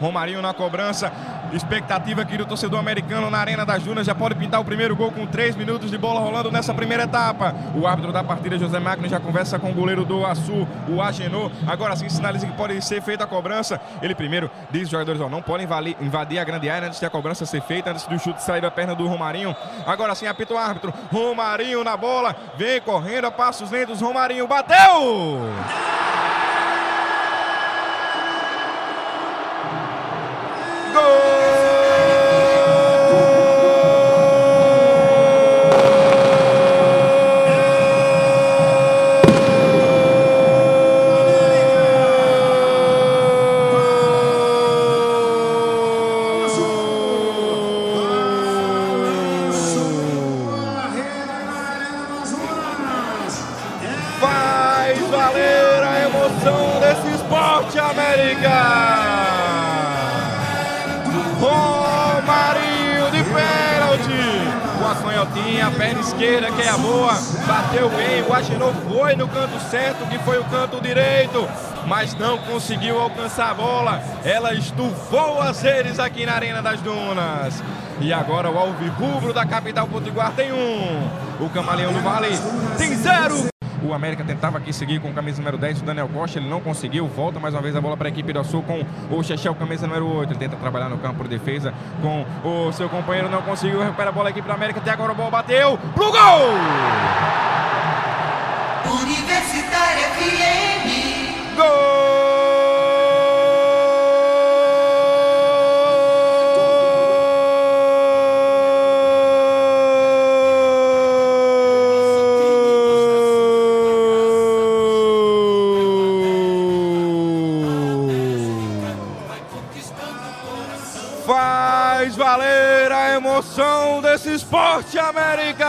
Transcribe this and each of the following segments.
Romarinho na cobrança. Expectativa aqui do torcedor americano na Arena das Dunas. Já pode pintar o primeiro gol com 3 minutos de bola rolando nessa primeira etapa. O árbitro da partida, José Magno, já conversa com o goleiro do Açu, o Agenor. Agora sim sinaliza que pode ser feita a cobrança. Ele primeiro diz os jogadores: não podem invadir a grande área antes de a cobrança ser feita, antes do chute sair da perna do Romarinho. Agora sim apita o árbitro. Romarinho na bola. Vem correndo a passos lentos. Romarinho bateu! A perna esquerda, que é a boa, bateu bem. O Agenor foi no canto certo, que foi o canto direito, mas não conseguiu alcançar a bola. Ela estufou as redes aqui na Arena das Dunas. E agora o Alvirrubro da capital Potiguar tem um. O Camaleão do Vale tem zero. O América tentava aqui seguir com o camisa número 10, o Daniel Costa, ele não conseguiu. Volta mais uma vez a bola para a equipe do Sul com o Chechel, camisa número 8. Ele tenta trabalhar no campo de defesa com o seu companheiro, não conseguiu. Recupera a bola aqui para a América. Até agora o bola bateu pro gol! Universitária FM. Gol! Faz valer a emoção desse esporte, América!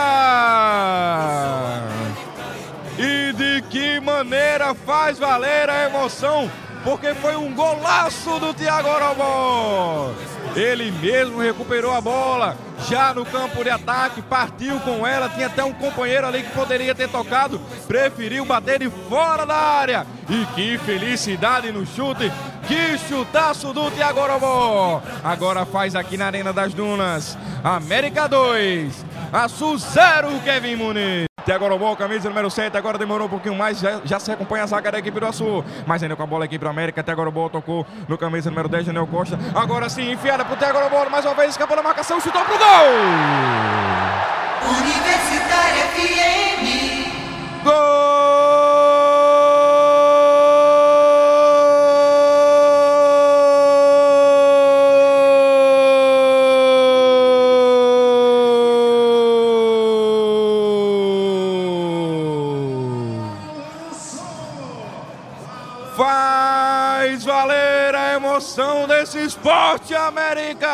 E de que maneira faz valer a emoção? Porque foi um golaço do Thiago Orobó. Ele mesmo recuperou a bola, já no campo de ataque, partiu com ela. Tinha até um companheiro ali que poderia ter tocado, preferiu bater de fora da área. E que felicidade no chute! Que chutaço do Thiago Orobó! Agora faz aqui na Arena das Dunas. América 2, Açu 0, Kevin Muniz. Thiago Orobó, camisa número 7, agora demorou um pouquinho mais, já, já se acompanha a zaga da equipe do Açu. Mas ainda com a bola aqui para América, Thiago Orobó tocou no camisa número 10, Daniel Costa. Agora sim, enfiada pro Thiago Orobó, mais uma vez escapou da marcação, chutou pro gol! Universitária FM. Faz valer a emoção desse esporte, América!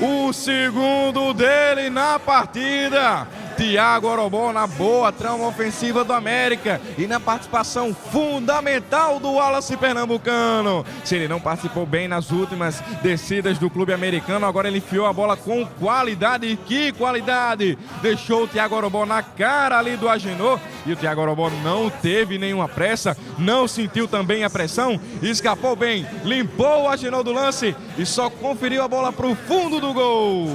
O segundo dele na partida. Thiago Orobó na boa trama ofensiva do América e na participação fundamental do Wallace Pernambucano. Se ele não participou bem nas últimas descidas do clube americano, agora ele enfiou a bola com qualidade. E que qualidade! Deixou o Thiago Orobó na cara ali do Agenor e o Thiago Orobó não teve nenhuma pressa, não sentiu também a pressão, escapou bem, limpou o Agenor do lance e só conferiu a bola para o fundo do gol.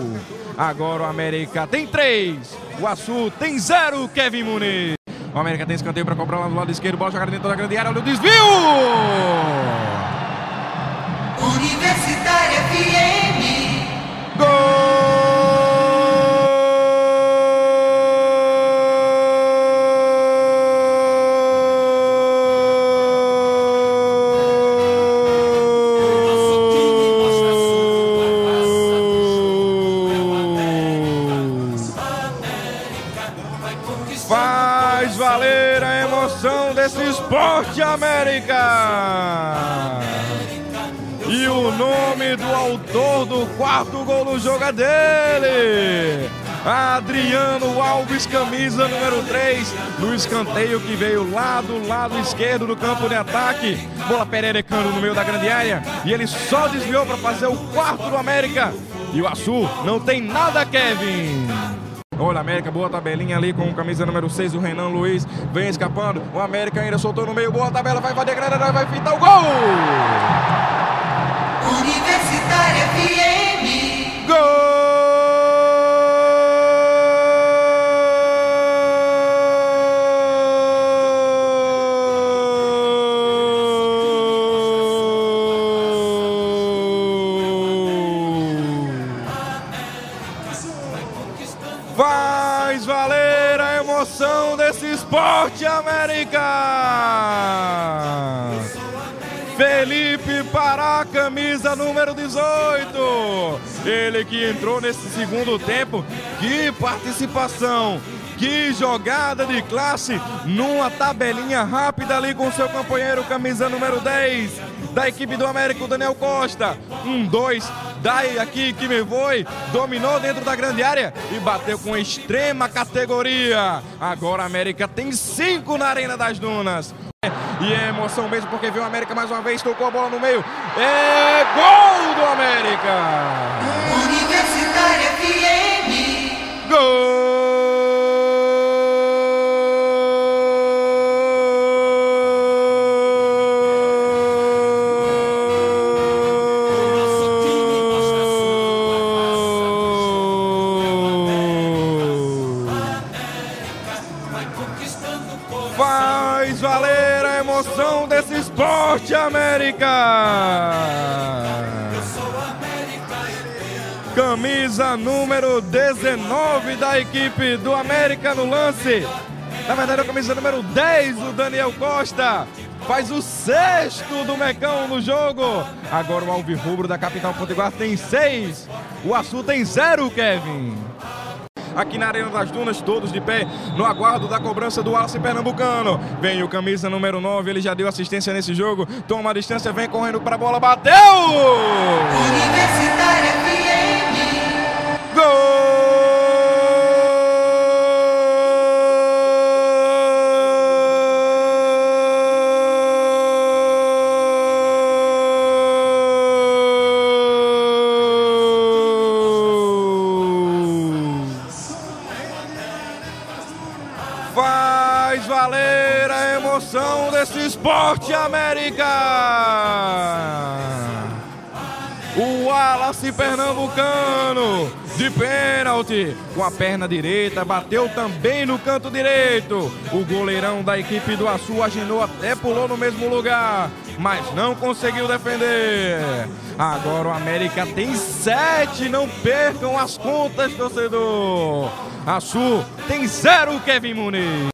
Agora o América tem três, o Açu tem zero, Kevin Muniz. O América tem escanteio para cobrar lá do lado esquerdo, bola jogada dentro da grande área, olha o desvio! Universitária FM. Faz desse esporte, América! E o nome do autor do quarto gol no jogo é dele! Adriano Alves, camisa número 3, no escanteio que veio lá do lado esquerdo do campo de ataque. Bola pererecando no meio da grande área. E ele só desviou para fazer o quarto do América. E o Açu não tem nada, Kevin. Olha, América, boa tabelinha ali com camisa número 6, o Renan Luiz vem escapando. O América ainda soltou no meio, boa tabela, vai fazer grana, vai fitar o gol! Universitária FM! Gol! Emoção desse esporte, América! Felipe Pará, camisa número 18. Ele que entrou nesse segundo tempo. Que participação! Que jogada de classe numa tabelinha rápida ali com seu companheiro, camisa número 10 da equipe do América, o Daniel Costa. Um, dois, daí aqui que me foi, dominou dentro da grande área e bateu com extrema categoria. Agora a América tem cinco na Arena das Dunas. E é emoção mesmo porque viu o América mais uma vez, tocou a bola no meio. É gol do América! Universitária FM. Gol! Faz valer a emoção desse esporte, América! Camisa número 19 da equipe do América no lance. Na verdade, a camisa número 10, o Daniel Costa. Faz o sexto do Mecão no jogo. Agora o Alvirrubro da capital Potiguar tem seis. O Açu tem zero, Kevin aqui na Arena das Dunas, todos de pé, no aguardo da cobrança do Wallace Pernambucano. Vem o camisa número 9, ele já deu assistência nesse jogo, toma a distância, vem correndo para a bola, bateu! Universitária FM. Gol! Valer a emoção desse esporte, América! O Wallace Pernambucano de pênalti com a perna direita, bateu também no canto direito. O goleirão da equipe do Açu aginou até pulou no mesmo lugar, mas não conseguiu defender. Agora o América tem sete, não percam as contas, torcedor. Açu tem zero, Kevin Muniz.